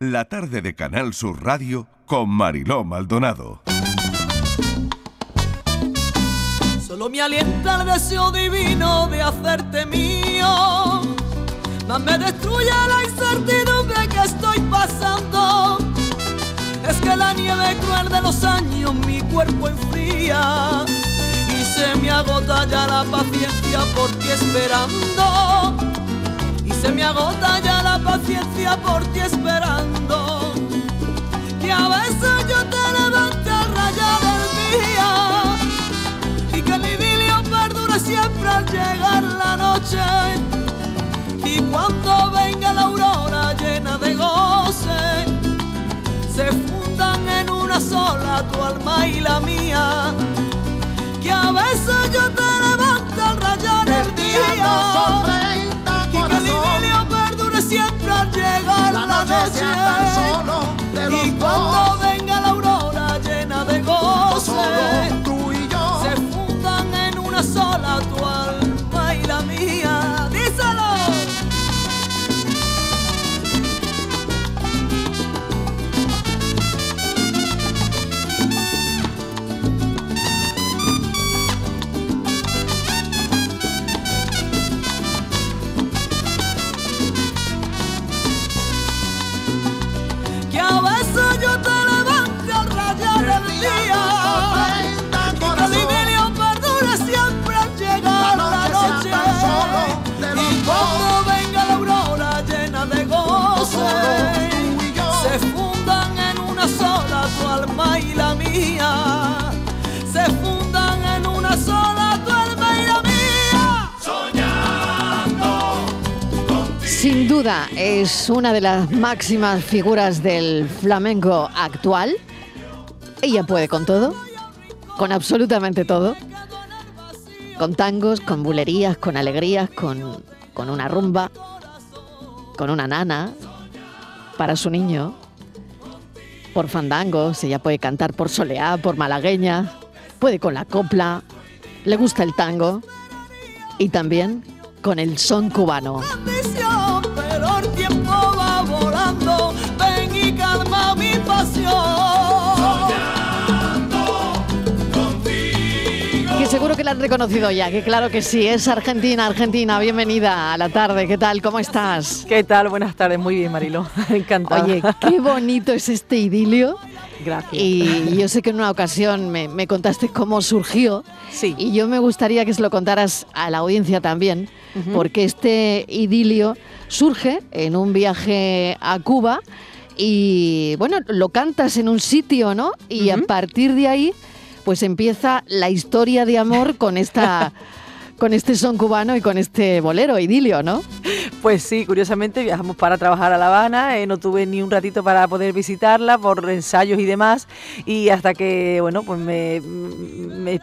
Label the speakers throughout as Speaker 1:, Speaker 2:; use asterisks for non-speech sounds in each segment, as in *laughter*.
Speaker 1: La tarde de Canal Sur Radio con Mariló Maldonado.
Speaker 2: Solo me alienta el deseo divino de hacerte mío. Más me destruye la incertidumbre que estoy pasando. Es que la nieve cruel de los años mi cuerpo enfría. Y se me agota ya la paciencia por ti esperando. Se me agota ya la paciencia por ti esperando. Que a veces yo te levante a rayar el día y que mi idilio perdure siempre al llegar la noche. Y cuando venga la aurora llena de goce, se fundan en una sola tu alma y la mía. Llegar
Speaker 3: Duda es una de las máximas figuras del flamenco actual. Ella puede con todo, con absolutamente todo. Con tangos, con bulerías, con alegrías, con, con una rumba, con una nana para su niño. Por fandangos, ella puede cantar por soleá, por malagueña, puede con la copla, le gusta el tango y también con el son cubano.
Speaker 2: bendición, pero el tiempo va volando. Ven y calma mi pasión.
Speaker 3: Que seguro que la han reconocido ya, que claro que sí, es Argentina, Argentina, bienvenida a la tarde, ¿qué tal? ¿Cómo estás?
Speaker 4: ¿Qué tal? Buenas tardes, muy bien, Marilo. *laughs* Encantada.
Speaker 3: Oye, qué bonito es este idilio.
Speaker 4: gracias.
Speaker 3: Y yo sé que en una ocasión me, me contaste cómo surgió.
Speaker 4: Sí.
Speaker 3: Y yo me gustaría que se lo contaras a la audiencia también, porque este idilio surge en un viaje a Cuba y, bueno, lo cantas en un sitio, ¿no? Y a partir de ahí, pues empieza la historia de amor con esta... *laughs* Con este son cubano y con este bolero, idilio, ¿no?
Speaker 4: Pues sí, curiosamente viajamos para trabajar a La Habana, eh, no tuve ni un ratito para poder visitarla por ensayos y demás, y hasta que, bueno, pues me,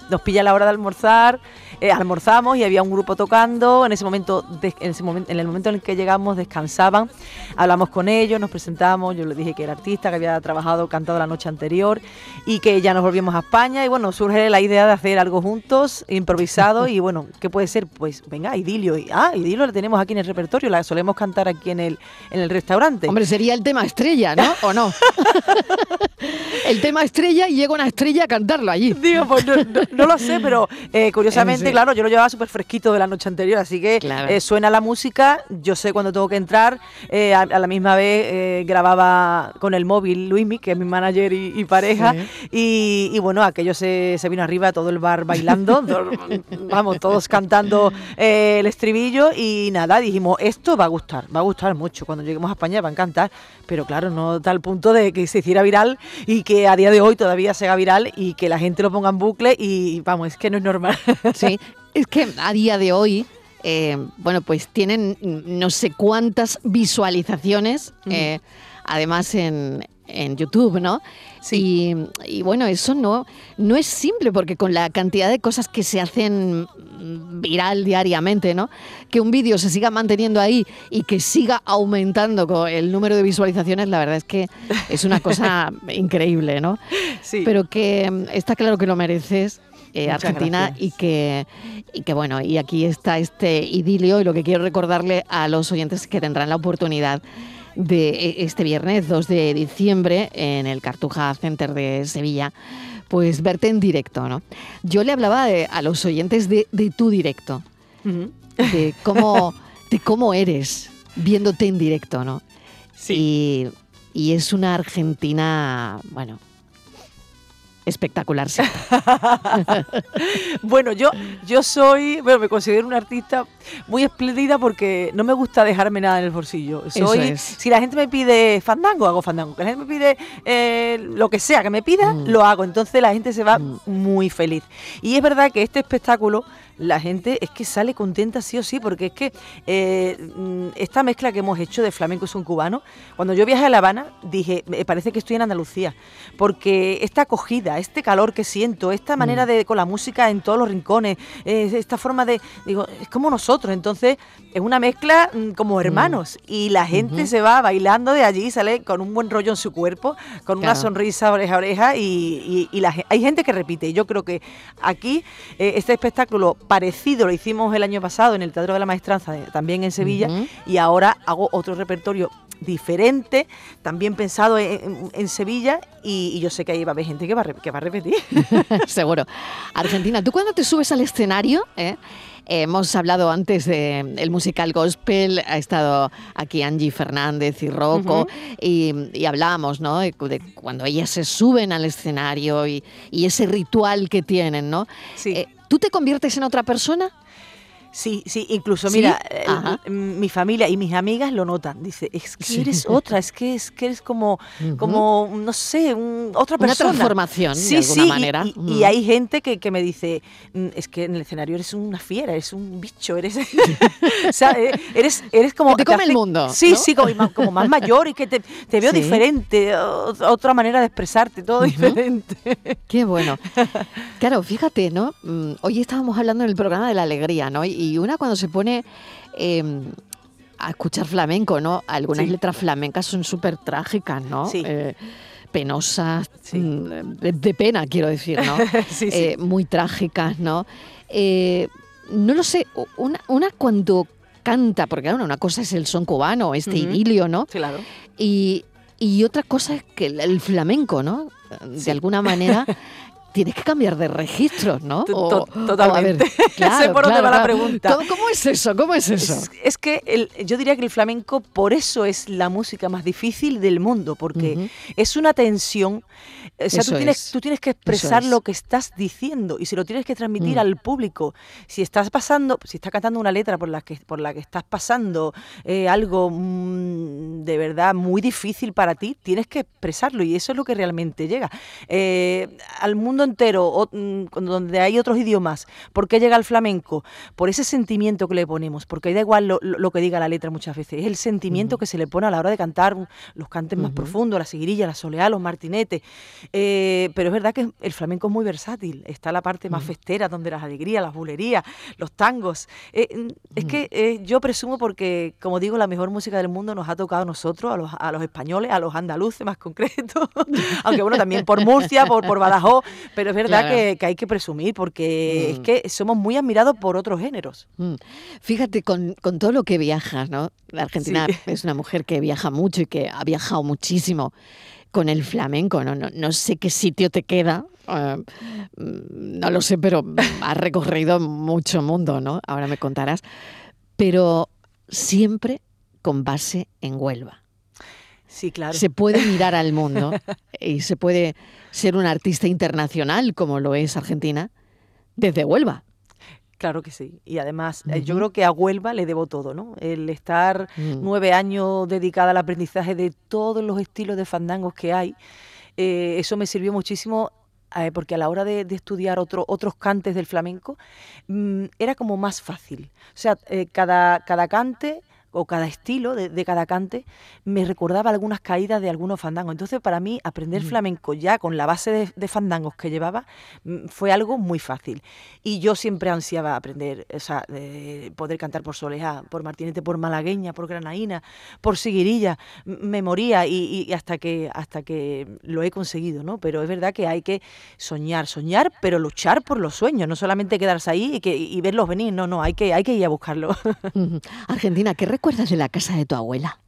Speaker 4: nos pilla la hora de almorzar, eh, almorzamos y había un grupo tocando, en ese momento, en, ese momento en el momento en el que llegamos descansaban, hablamos con ellos, nos presentamos, yo les dije que era artista, que había trabajado, cantado la noche anterior y que ya nos volvíamos a España y bueno, surge la idea de hacer algo juntos, improvisado y bueno, ¿qué puede ser? Pues venga, idilio, y, ah, idilio la tenemos aquí en el repertorio, la solemos cantar aquí en el, en el restaurante.
Speaker 3: Hombre, sería el tema estrella, ¿no? ¿O no? *laughs* el tema estrella y llega una estrella a cantarlo allí.
Speaker 4: Digo, pues no, no- no lo sé, pero eh, curiosamente,
Speaker 3: Sí.
Speaker 4: claro, yo lo llevaba súper fresquito de la noche anterior, así que
Speaker 3: Claro.
Speaker 4: eh, suena la música, yo sé cuándo tengo que entrar, eh, a, a la misma vez grababa con el móvil Luismi, que es mi manager y, y pareja, y, y bueno, aquello se, se vino arriba, todo el bar bailando, *laughs* vamos, todos cantando eh, el estribillo y nada, dijimos, esto va a gustar, va a gustar mucho, cuando lleguemos a España va a encantar, pero claro, no tal punto de que se hiciera viral y que a día de hoy todavía se haga viral y que la gente lo ponga en bucle y vamos, es que no es normal. *laughs*
Speaker 3: Sí, es que a día de hoy, eh, bueno, pues tienen no sé cuántas visualizaciones, eh, además en, en YouTube, ¿no?
Speaker 4: Sí.
Speaker 3: Y, y bueno, eso no, no es simple, porque con la cantidad de cosas que se hacen viral diariamente, ¿no? Que un vídeo se siga manteniendo ahí y que siga aumentando con el número de visualizaciones, la verdad es que es una cosa *laughs* increíble, ¿no?
Speaker 4: Sí.
Speaker 3: Pero que mm, está claro que lo mereces. eh, Argentina
Speaker 4: gracias.
Speaker 3: y que, y que bueno, y aquí está este idilio y lo que quiero recordarle a los oyentes es que tendrán la oportunidad de e, este viernes 2 de diciembre en el Cartuja Center de Sevilla, pues verte en directo, ¿no? Yo le hablaba a los oyentes de, tu directo, de, cómo, *laughs* de cómo eres viéndote en directo, ¿no? Sí. y es una Argentina, bueno, espectacular. *laughs*
Speaker 4: bueno, yo, yo soy, bueno, me considero una artista muy espléndida porque no me gusta dejarme nada en el bolsillo. Soy, Si la gente me pide fandango, hago fandango. Si la gente me pide eh, lo que sea que me pida, mm. lo hago. Entonces la gente se va mm. muy feliz. Y es verdad que este espectáculo la gente es que sale contenta sí o sí, porque es que eh, mm, esta mezcla que hemos hecho de flamenco y son cubano, cuando yo viajé a La Habana, dije, me parece que estoy en Andalucía, porque esta acogida, este calor que siento, esta manera mm. de con la música en todos los rincones, esta forma de, digo, es como nosotros, entonces es una mezcla mm, como hermanos y la gente se va bailando de allí, sale con un buen rollo en su cuerpo, con una sonrisa oreja a oreja y, hay gente que repite. Yo creo que aquí eh, este espectáculo parecido lo hicimos el año pasado en el Teatro de la Maestranza, eh, también en Sevilla, y ahora hago otro repertorio diferente, también pensado en, Sevilla, y, yo sé que ahí va a haber gente que va que va a repetir. *laughs*
Speaker 3: Seguro. Argentina, tú cuando te subes al escenario, ¿eh? Hemos hablado antes del musical gospel, ha estado aquí Angie Fernández y Rocco, y, hablábamos ¿no? De, cuando ellas se suben al escenario y, ese ritual que tienen, ¿no?
Speaker 4: Sí.
Speaker 3: Eh, ¿Tú te conviertes en otra persona?
Speaker 4: Sí, sí, incluso mira, mi familia y mis amigas lo notan. Dice, es que eres otra, es que es que eres como, como no sé, otra persona.
Speaker 3: Una transformación, de alguna manera.
Speaker 4: Y, y, hay gente que, que, me dice, mm, es que en el escenario eres una fiera, eres un bicho, eres, *laughs* o sea, eh, eres, eres como...
Speaker 3: Que te come el mundo.
Speaker 4: Sí, sí, como, como, más mayor y que te, te veo diferente, otra manera de expresarte, todo diferente.
Speaker 3: Qué bueno. Claro, fíjate, ¿no? Mm, hoy estábamos hablando en el programa de la alegría, ¿no? Y, y una cuando se pone em, a escuchar flamenco, ¿no? Algunas letras flamencas son súper trágicas, ¿no? Eh, penosas, mm, de, pena, quiero decir, ¿no? *laughs* Eh, muy trágicas, ¿no? Eh, no lo sé, una, una cuando canta, porque una cosa es el son cubano, este idilio, ¿no?
Speaker 4: Claro.
Speaker 3: Y, y otra cosa es que el, flamenco, ¿no? De alguna manera *laughs* tienes que cambiar de registro, ¿no?
Speaker 4: Totalmente. *laughs* sé por dónde va la pregunta.
Speaker 3: ¿Cómo, es eso? ¿Cómo es eso?
Speaker 4: Es, que yo diría que el flamenco por eso es la música más difícil del mundo, porque es una tensión. O sea, tú tienes, tú tienes, que expresar lo que estás diciendo y si lo tienes que transmitir mm. al público. Si estás pasando, si estás cantando una letra por la que, por la que estás pasando eh, algo mm, de verdad muy difícil para ti, tienes que expresarlo y eso es lo que realmente llega. Eh, al mundo entero, mm, donde hay otros idiomas, ¿por qué llega el flamenco? Por ese sentimiento que le ponemos, porque da igual lo, que diga la letra muchas veces, es el sentimiento que se le pone a la hora de cantar los cantes más profundos, la seguirilla, la soleá, los martinetes. Eh, pero es verdad que el flamenco es muy versátil, está la parte más festera, donde las alegrías, las bulerías, los tangos. Eh, mm, es que eh, yo presumo porque, como digo, la mejor música del mundo nos ha tocado a nosotros, a los, a los españoles, a los andaluces más concretos, *laughs* aunque bueno, también por Murcia, por, por Badajoz, pero es verdad que, hay que presumir porque es mm. que somos muy admirados por otros géneros.
Speaker 3: Mm. Fíjate, con, todo lo que viajas, ¿no? La Argentina es una mujer que viaja mucho y que ha viajado muchísimo con el flamenco, ¿no? No, sé qué sitio te queda, eh, mm, no lo sé, pero has recorrido mucho mundo, ¿no? Ahora me contarás. Pero siempre con base en Huelva.
Speaker 4: Sí, claro.
Speaker 3: Se puede mirar al mundo *laughs* y se puede ser un artista internacional como lo es Argentina desde Huelva.
Speaker 4: Claro que sí. Y además, eh, yo creo que a Huelva le debo todo, ¿no? El estar mm. nueve años dedicada al aprendizaje de todos los estilos de fandangos que hay, eh, eso me sirvió muchísimo eh, porque a la hora de, estudiar otro, otros cantes del flamenco mm, era como más fácil. O sea, cada, cada cante o cada estilo de, cada cante me recordaba algunas caídas de algunos fandangos. Entonces, para mí, aprender flamenco ya con la base de, fandangos que llevaba mm, fue algo muy fácil. Y yo siempre ansiaba aprender, o sea, poder cantar por Soleá, por Martinete, por Malagueña, por Granaína, por Siguirilla. Me moría y, hasta, que, hasta que lo he conseguido, ¿no? Pero es verdad que hay que soñar, soñar, pero luchar por los sueños, no solamente quedarse ahí y, que, y verlos venir, no, no, hay que, hay que ir a buscarlo. *laughs*
Speaker 3: Argentina, ¿qué recuerdas de la casa de tu abuela?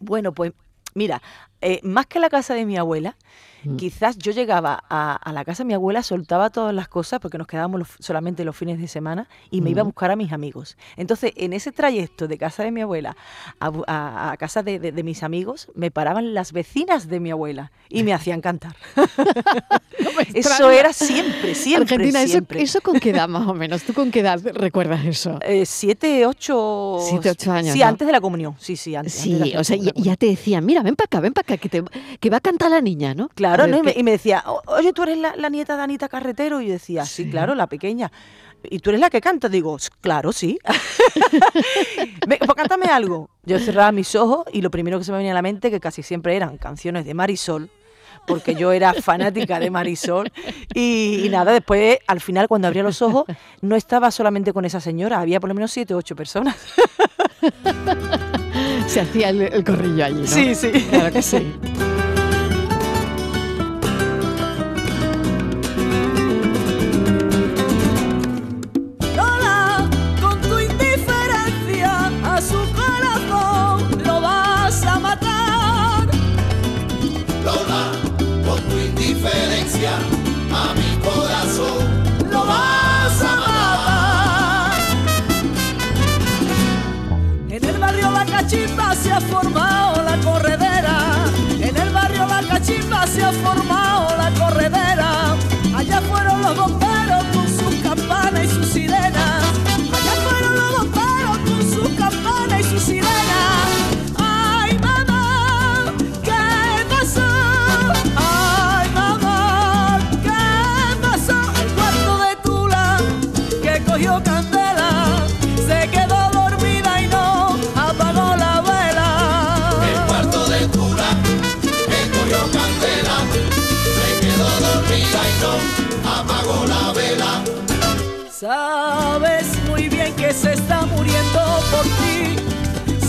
Speaker 4: Bueno, pues mira, eh, más que la casa de mi abuela,
Speaker 3: Mm.
Speaker 4: quizás yo llegaba a, a la casa de mi abuela, soltaba todas las cosas porque nos quedábamos los- solamente los fines de semana y me iba a
Speaker 3: Mm.
Speaker 4: buscar a mis amigos. Entonces, en ese trayecto de casa de mi abuela a, bu- a- a casa de, de- de mis amigos, me paraban las vecinas de mi abuela y me hacían cantar. *laughs* Eso era siempre, siempre,
Speaker 3: Argentina, ¿eso,
Speaker 4: siempre.
Speaker 3: ¿eso con qué edad más o menos? ¿Tú con qué edad recuerdas eso?
Speaker 4: Eh, siete, ocho...
Speaker 3: Siete, ocho años,
Speaker 4: Sí,
Speaker 3: ¿no?
Speaker 4: antes de la comunión. Sí, sí, antes.
Speaker 3: Sí, o sea, ya, ya te decían, mira, ven para acá, ven para acá, que, te, que va a cantar la niña, ¿no?
Speaker 4: Claro. Y, me,
Speaker 3: qué-
Speaker 4: y me decía, "O- oye, tú eres la, la nieta de Anita Carretero. Y yo decía, sí,
Speaker 3: Sí.
Speaker 4: claro, la pequeña. ¿Y tú eres la que canta? Digo, "S- claro, sí. *laughs* Pues cántame algo. Yo cerraba mis ojos y lo primero que se me venía a la mente, que casi siempre eran canciones de Marisol, porque yo era fanática de Marisol. Y, y nada, después, al final, cuando abría los ojos, no estaba solamente con esa señora, había por lo menos siete o ocho personas. *laughs*
Speaker 3: Se hacía el, el corrillo allí, ¿no?
Speaker 4: Sí, sí.
Speaker 3: Claro que sí. *laughs*
Speaker 5: apagó la vela.
Speaker 2: Sabes muy bien que se está muriendo por ti.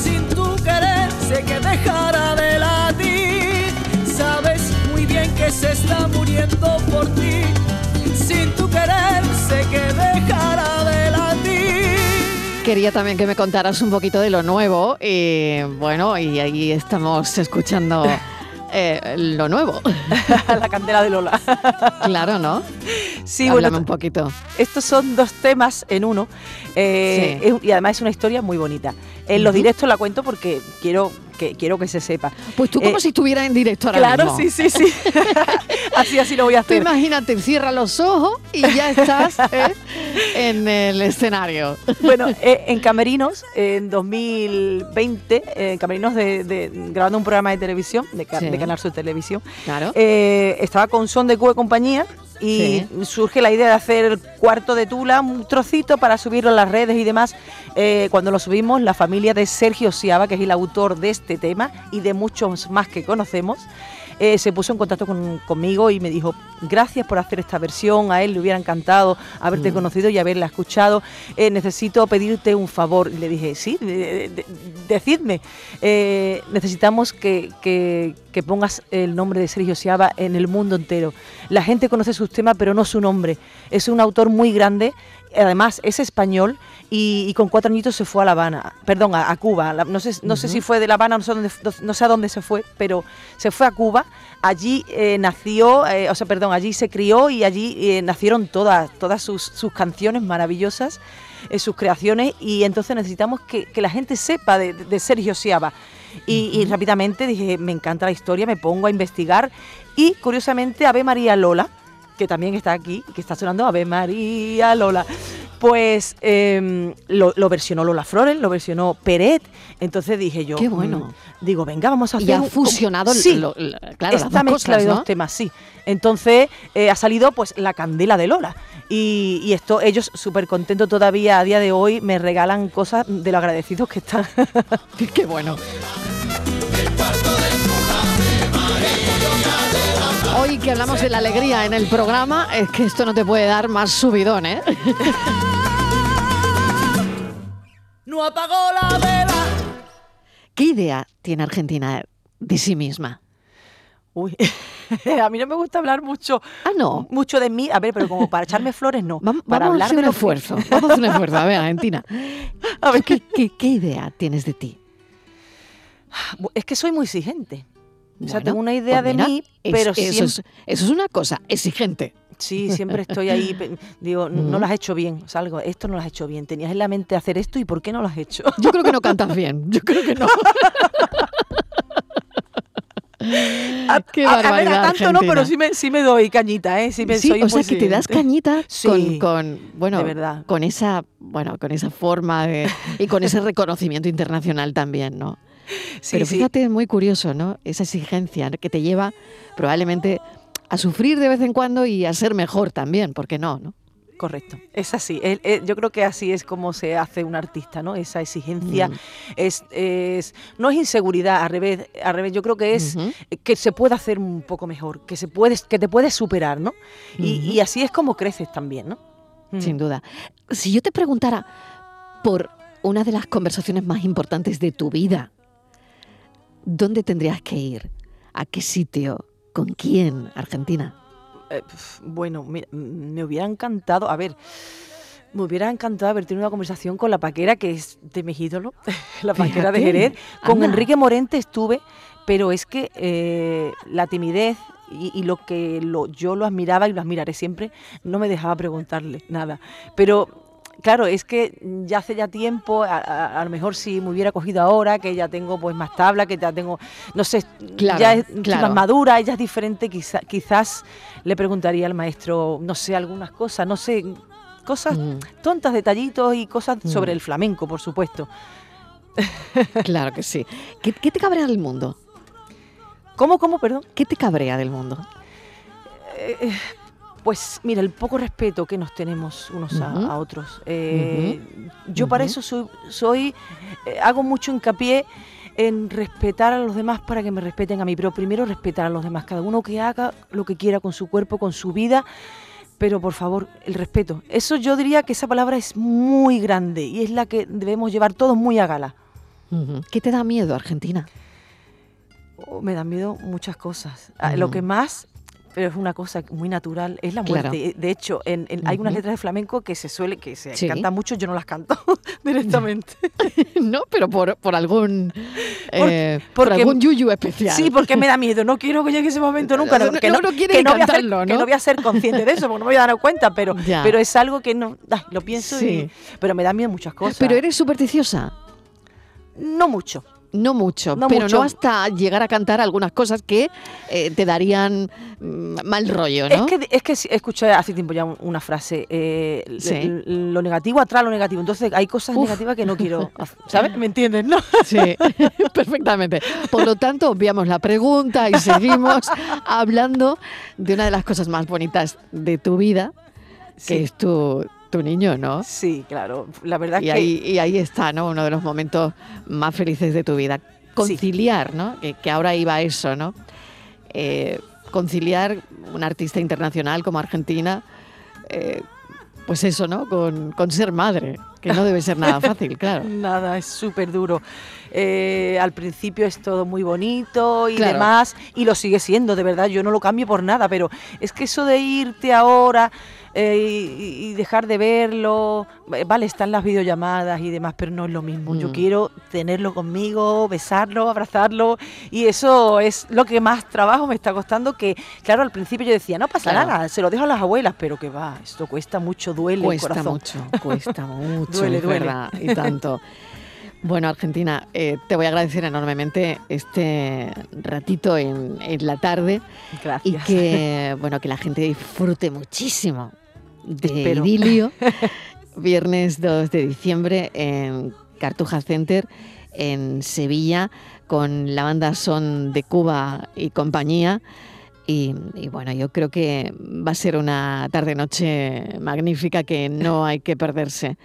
Speaker 2: Sin tu querer, sé que dejará de latir. Sabes muy bien que se está muriendo por ti. Sin tu querer, sé que dejará de latir.
Speaker 3: Quería también que me contaras un poquito de lo nuevo y bueno, y ahí estamos escuchando eh, lo nuevo. *laughs*
Speaker 4: la candela de Lola. *laughs*
Speaker 3: claro, ¿no?
Speaker 4: Sí,
Speaker 3: Háblame
Speaker 4: bueno,
Speaker 3: un poquito.
Speaker 4: estos son dos temas en uno eh,
Speaker 3: Sí.
Speaker 4: es- y además es una historia muy bonita. En los directos la cuento porque quiero que, quiero que se sepa.
Speaker 3: Pues tú como
Speaker 4: Eh,
Speaker 3: si estuvieras en directo ahora
Speaker 4: Claro,
Speaker 3: mismo.
Speaker 4: sí, sí, sí. *laughs* así, así lo voy a
Speaker 3: Tú
Speaker 4: hacer.
Speaker 3: imagínate, cierra los ojos y ya estás ¿eh? En el escenario.
Speaker 4: Bueno, eh, en Camerinos, en 2020, eh, en Camerinos de, de- grabando un programa de televisión, de, ca-
Speaker 3: Sí.
Speaker 4: de Canal Sur Televisión,
Speaker 3: Claro.
Speaker 4: eh, estaba con Son de Cuba y compañía y surge la idea de hacer el cuarto de Tula, un trocito para subirlo a las redes y demás. Eh, cuando lo subimos, la familia de Sergio Siaba, que es el autor de este tema y de muchos más que conocemos, eh, se puso en contacto con- conmigo y me dijo, gracias por hacer esta versión, a él le hubiera encantado haberte
Speaker 3: Mm.
Speaker 4: conocido y haberla escuchado, Eh, necesito pedirte un favor. Y le dije, sí, de- de- decidme, Eh, necesitamos que, que- que pongas el nombre de Sergio Siaba en el mundo entero. La gente conoce sus temas, pero no su nombre. Es un autor muy grande, además es español y, y con cuatro añitos se fue a La Habana, perdón, a, a Cuba. La- no, sé, no sé si fue de La Habana, no sé, dónde- no sé a dónde se fue, pero se fue a Cuba. Allí eh, nació, eh, o sea, perdón, allí se crió y allí eh, nacieron todas, todas sus, sus canciones maravillosas, sus creaciones, y entonces necesitamos que, que la gente sepa de, de Sergio Siaba. Y, y rápidamente dije, me encanta la historia, me pongo a investigar y curiosamente Ave María Lola, que también está aquí, que está sonando Ave María Lola, pues em, lo, lo versionó Lola Flores, lo versionó Peret, entonces dije yo,
Speaker 3: Qué bueno.
Speaker 4: mm, digo, venga, vamos a hacer
Speaker 3: Y ha
Speaker 4: un-
Speaker 3: fusionado
Speaker 4: sí,
Speaker 3: lo- lo- claro, las
Speaker 4: esta
Speaker 3: dos
Speaker 4: mezcla
Speaker 3: cosas,
Speaker 4: de
Speaker 3: ¿no?
Speaker 4: dos temas, sí. Entonces eh, ha salido pues la candela de Lola. Y, y esto, ellos súper contentos todavía a día de hoy, me regalan cosas de lo agradecidos que están. *laughs*
Speaker 3: Qué bueno. Hoy que hablamos de la alegría en el programa, es que esto no te puede dar más subidón, ¿eh? *laughs*
Speaker 2: No apagó la vela.
Speaker 3: ¿Qué idea tiene Argentina de sí misma?
Speaker 4: Uy, *laughs* a mí no me gusta hablar mucho,
Speaker 3: Ah, no.
Speaker 4: mucho de mí. A ver, pero como para echarme flores, no.
Speaker 3: Vam-
Speaker 4: para
Speaker 3: vamos a
Speaker 4: hablar
Speaker 3: hacer
Speaker 4: de
Speaker 3: un esfuerzo. Vamos a hacer un esfuerzo. A ver, *laughs* Argentina.
Speaker 4: A ver,
Speaker 3: ¿Qué, qué, qué idea tienes de ti?
Speaker 4: Bu- Es que soy muy exigente. O sea, tengo una idea
Speaker 3: pues
Speaker 4: de mí,
Speaker 3: es-
Speaker 4: pero
Speaker 3: eso,
Speaker 4: siempre,
Speaker 3: es, eso es una cosa, exigente.
Speaker 4: sí, siempre estoy ahí, digo, no lo has hecho bien, o sea, algo, esto no lo has hecho bien, tenías en la mente hacer esto y ¿por qué no lo has hecho?
Speaker 3: Yo creo que no cantas bien, yo creo que no. *laughs* Qué
Speaker 4: A- a, ver, a tanto no, pero sí me, sí me doy cañita, ¿eh? Sí, me,
Speaker 3: Sí,
Speaker 4: soy
Speaker 3: o sea que te das cañita *laughs*
Speaker 4: Sí,
Speaker 3: con, con, bueno,
Speaker 4: de verdad.
Speaker 3: con esa, bueno, con esa forma de, y con ese *laughs* reconocimiento internacional también, ¿no?
Speaker 4: Sí,
Speaker 3: Pero fíjate, es muy curioso, ¿no? Esa exigencia que te lleva probablemente a sufrir de vez en cuando y a ser mejor también, ¿por qué no? no?
Speaker 4: Correcto, es así. Yo creo que así es como se hace un artista, ¿no? Esa exigencia
Speaker 3: Mm.
Speaker 4: es, es- no es inseguridad, al revés, al revés. Yo creo que es que se puede hacer un poco mejor, que se puedes, que te puedes superar, ¿no? Y así es como creces también, ¿no? Mm.
Speaker 3: Sin duda. Si yo te preguntara por una de las conversaciones más importantes de tu vida, ¿dónde tendrías que ir? ¿A qué sitio? ¿Con quién? Argentina.
Speaker 4: Eh, bueno, mm, me hubiera encantado, a ver, me hubiera encantado haber tenido una conversación con la paquera que es de mis ídolos, *laughs* la paquera de Jerez. Con
Speaker 3: anda.
Speaker 4: Enrique Morente estuve, pero es que eh, la timidez y, y lo que lo- yo lo admiraba y lo admiraré siempre, no me dejaba preguntarle nada. Pero claro, es que ya hace ya tiempo, a, a- a lo mejor si me hubiera cogido ahora, que ya tengo pues más tabla, que ya tengo, no sé,
Speaker 3: Claro,
Speaker 4: ya es
Speaker 3: claro.
Speaker 4: más madura, ella es diferente, quizá- quizás le preguntaría al maestro, no sé, algunas cosas, no sé, cosas
Speaker 3: Mm,
Speaker 4: tontas, detallitos y cosas sobre
Speaker 3: Mm.
Speaker 4: el flamenco, por supuesto. *laughs*
Speaker 3: claro que sí. ¿Qué, qué te cabrea del mundo?
Speaker 4: ¿Cómo, cómo, perdón?
Speaker 3: ¿Qué te cabrea del mundo?
Speaker 4: Eh, pues mira, el poco respeto que nos tenemos unos a- otros. Eh, Yo para eso soy, soy eh, hago mucho hincapié en respetar a los demás para que me respeten a mí, pero primero respetar a los demás, cada uno que haga lo que quiera con su cuerpo, con su vida, pero por favor, el respeto. Eso yo diría que esa palabra es muy grande y es la que debemos llevar todos muy a gala.
Speaker 3: ¿Qué te da miedo, Argentina?
Speaker 4: Oh, me dan miedo muchas cosas. Ah, Lo que más, pero es una cosa muy natural, es la muerte. Eh, De hecho, en, en- hay unas letras de flamenco que se suele, que se
Speaker 3: Sí.
Speaker 4: cantan mucho, yo no las canto *laughs* directamente. *laughs*
Speaker 3: no, pero por, por algún *laughs* eh, por,
Speaker 4: porque-
Speaker 3: algún yuyu especial.
Speaker 4: Sí, porque me da miedo, no quiero que llegue ese momento nunca.
Speaker 3: No,
Speaker 4: que
Speaker 3: no, no quiere
Speaker 4: que
Speaker 3: ni
Speaker 4: voy a ser, que
Speaker 3: ¿no?
Speaker 4: no voy a ser consciente de eso, porque no me voy a dar cuenta, pero,
Speaker 3: Ya.
Speaker 4: pero es algo que no, ay, lo pienso
Speaker 3: Sí.
Speaker 4: y, pero me da miedo muchas cosas.
Speaker 3: Pero eres supersticiosa.
Speaker 4: No mucho.
Speaker 3: No mucho,
Speaker 4: No
Speaker 3: pero
Speaker 4: mucho.
Speaker 3: no hasta llegar a cantar algunas cosas que eh, te darían mm, mal rollo, ¿no?
Speaker 4: Es que, es que escuché hace tiempo ya un- una frase, eh,
Speaker 3: Sí.
Speaker 4: lo negativo atrae lo negativo, entonces hay cosas
Speaker 3: Uf.
Speaker 4: negativas que no quiero, *laughs* ¿sabes? ¿Me entiendes? No?
Speaker 3: Sí, *laughs* perfectamente. Por lo tanto, obviamos la pregunta y seguimos hablando de una de las cosas más bonitas de tu vida, que es tu, tu niño, ¿no?
Speaker 4: Sí, claro, la verdad
Speaker 3: Y
Speaker 4: que
Speaker 3: ahí, y ahí está, ¿no? Uno de los momentos más felices de tu vida. Conciliar, ¿no? Que, que ahora iba eso, ¿no? Eh, conciliar un artista internacional como Argentina, eh, pues eso, ¿no? Con, con ser madre, que no debe ser nada fácil, claro. *laughs*
Speaker 4: Nada, es súper duro. Eh, al principio es todo muy bonito y
Speaker 3: Claro.
Speaker 4: demás, y lo sigue siendo, de verdad, yo no lo cambio por nada, pero es que eso de irte ahora eh, y, y dejar de verlo, vale, están las videollamadas y demás, pero no es lo mismo. Yo
Speaker 3: Mm.
Speaker 4: quiero tenerlo conmigo, besarlo, abrazarlo, y eso es lo que más trabajo me está costando, que claro, al principio yo decía, no pasa
Speaker 3: Claro.
Speaker 4: nada, se lo dejo a las abuelas, pero que va, esto cuesta mucho, duele el
Speaker 3: Cuesta
Speaker 4: corazón.
Speaker 3: mucho, cuesta *laughs* mucho,
Speaker 4: Duele,
Speaker 3: verdad, y tanto. Bueno, Argentina, eh, te voy a agradecer enormemente este ratito en, en la tarde y
Speaker 4: Gracias.
Speaker 3: que, *laughs* bueno, que la gente disfrute muchísimo de *laughs*
Speaker 4: Espero.
Speaker 3: Idilio. *laughs* Viernes 2 de diciembre en Cartuja Center, en Sevilla, con la banda Son de Cuba y compañía. Y, y bueno, yo creo que va a ser una tarde-noche magnífica que no hay que perderse.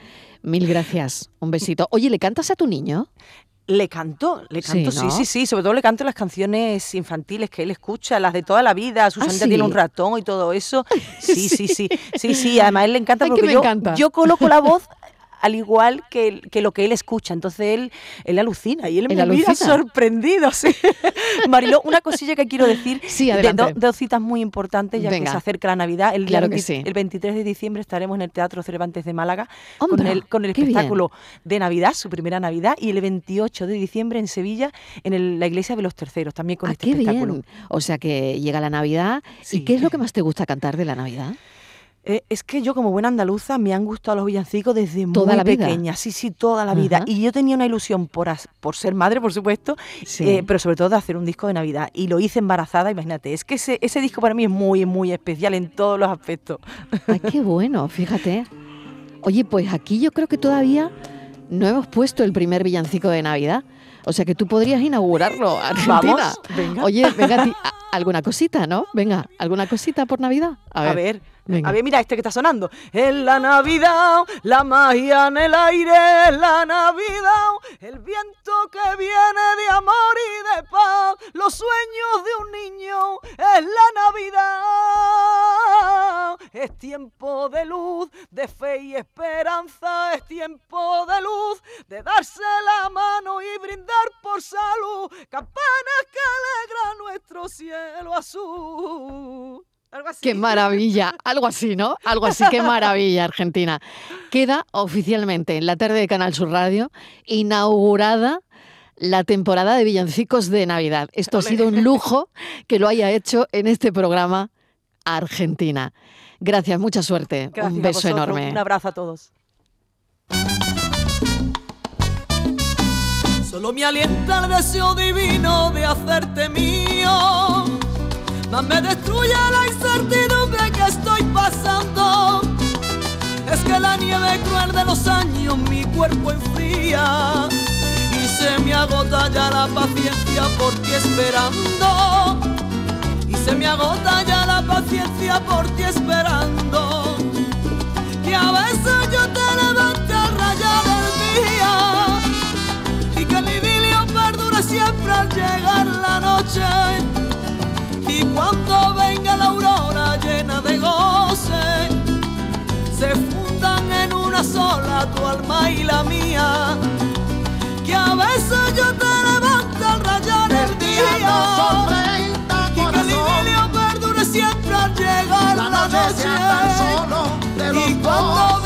Speaker 3: Mil gracias. Un besito. Oye, ¿le cantas a tu niño?
Speaker 4: Le canto, le canto, sí,
Speaker 3: ¿no?
Speaker 4: sí, sí, sobre todo le canto las canciones infantiles que él escucha, las de toda la vida, Susanita
Speaker 3: ¿sí?
Speaker 4: tiene un ratón y todo eso. *laughs* Sí, sí, sí, sí, sí, además a él le encanta porque yo,
Speaker 3: encanta.
Speaker 4: yo coloco la voz al igual que, que lo que él escucha. Entonces él, él alucina y él, me mira
Speaker 3: alucina.
Speaker 4: sorprendido. Sí. *laughs* Mariló, una cosilla que quiero decir.
Speaker 3: Sí,
Speaker 4: de
Speaker 3: adelante.
Speaker 4: do- dos citas muy importantes ya
Speaker 3: Venga.
Speaker 4: que se acerca la Navidad. El,
Speaker 3: Claro que
Speaker 4: 20
Speaker 3: sí.
Speaker 4: el 23 de diciembre estaremos en el Teatro Cervantes de Málaga con el, con el
Speaker 3: bien.
Speaker 4: espectáculo de Navidad, su primera Navidad, y el 28 de diciembre en Sevilla en el- la Iglesia de los Terceros, también con
Speaker 3: Ah,
Speaker 4: este
Speaker 3: qué
Speaker 4: espectáculo.
Speaker 3: bien. O sea que llega la Navidad.
Speaker 4: Sí.
Speaker 3: ¿Y qué es lo que más te gusta cantar de la Navidad?
Speaker 4: Eh, es que yo como buena andaluza me han gustado los villancicos desde
Speaker 3: ¿Toda
Speaker 4: muy
Speaker 3: la vida?
Speaker 4: pequeña, sí, sí, toda la vida. Y yo tenía una ilusión por, as- por ser madre, por supuesto,
Speaker 3: Sí.
Speaker 4: eh, pero sobre todo de hacer un disco de Navidad. Y lo hice embarazada, imagínate. Es que ese, ese disco para mí es muy, muy especial en todos los aspectos.
Speaker 3: Ay, qué bueno, fíjate. Oye, pues aquí yo creo que todavía no hemos puesto el primer villancico de Navidad. O sea que tú podrías inaugurarlo, Argentina.
Speaker 4: Vamos, venga.
Speaker 3: Oye, venga, *laughs* alguna cosita, ¿no? Venga, alguna cosita por Navidad. A ver.
Speaker 4: A ver,
Speaker 3: venga.
Speaker 4: a ver, mira este que está sonando. En la Navidad, la magia en el aire, en la Navidad, el viento que viene de amor y de paz, los sueños de un niño, es la Navidad. Es tiempo de luz, de fe y esperanza, es tiempo de luz, de darse la mano y brindar por salud, campanas que alegran nuestro cielo azul. Algo así.
Speaker 3: Qué maravilla, algo así, ¿no? Algo así, qué maravilla, Argentina. Queda oficialmente en la tarde de Canal Sur Radio inaugurada la temporada de villancicos de Navidad. Esto ha sido un lujo que lo haya hecho en este programa Argentina. Gracias, mucha suerte.
Speaker 4: Gracias
Speaker 3: un beso
Speaker 4: vosotros,
Speaker 3: enorme.
Speaker 4: Un abrazo a todos.
Speaker 2: Solo me alienta el deseo divino de hacerte mío. Más me destruye la incertidumbre que estoy pasando. Es que la nieve cruel de los años mi cuerpo enfría. Y se me agota ya la paciencia por ti esperando. Y se me agota ya la paciencia por ti esperando. Que a veces yo te levante a rayar el día y que el idilio perdure siempre al llegar la noche. Y cuando venga la aurora llena de goce, se fundan en una sola tu alma y la mía. Que a veces yo te levanto al rayar el día. Y que el idilio perdure siempre al llegar la, noche. Y cuando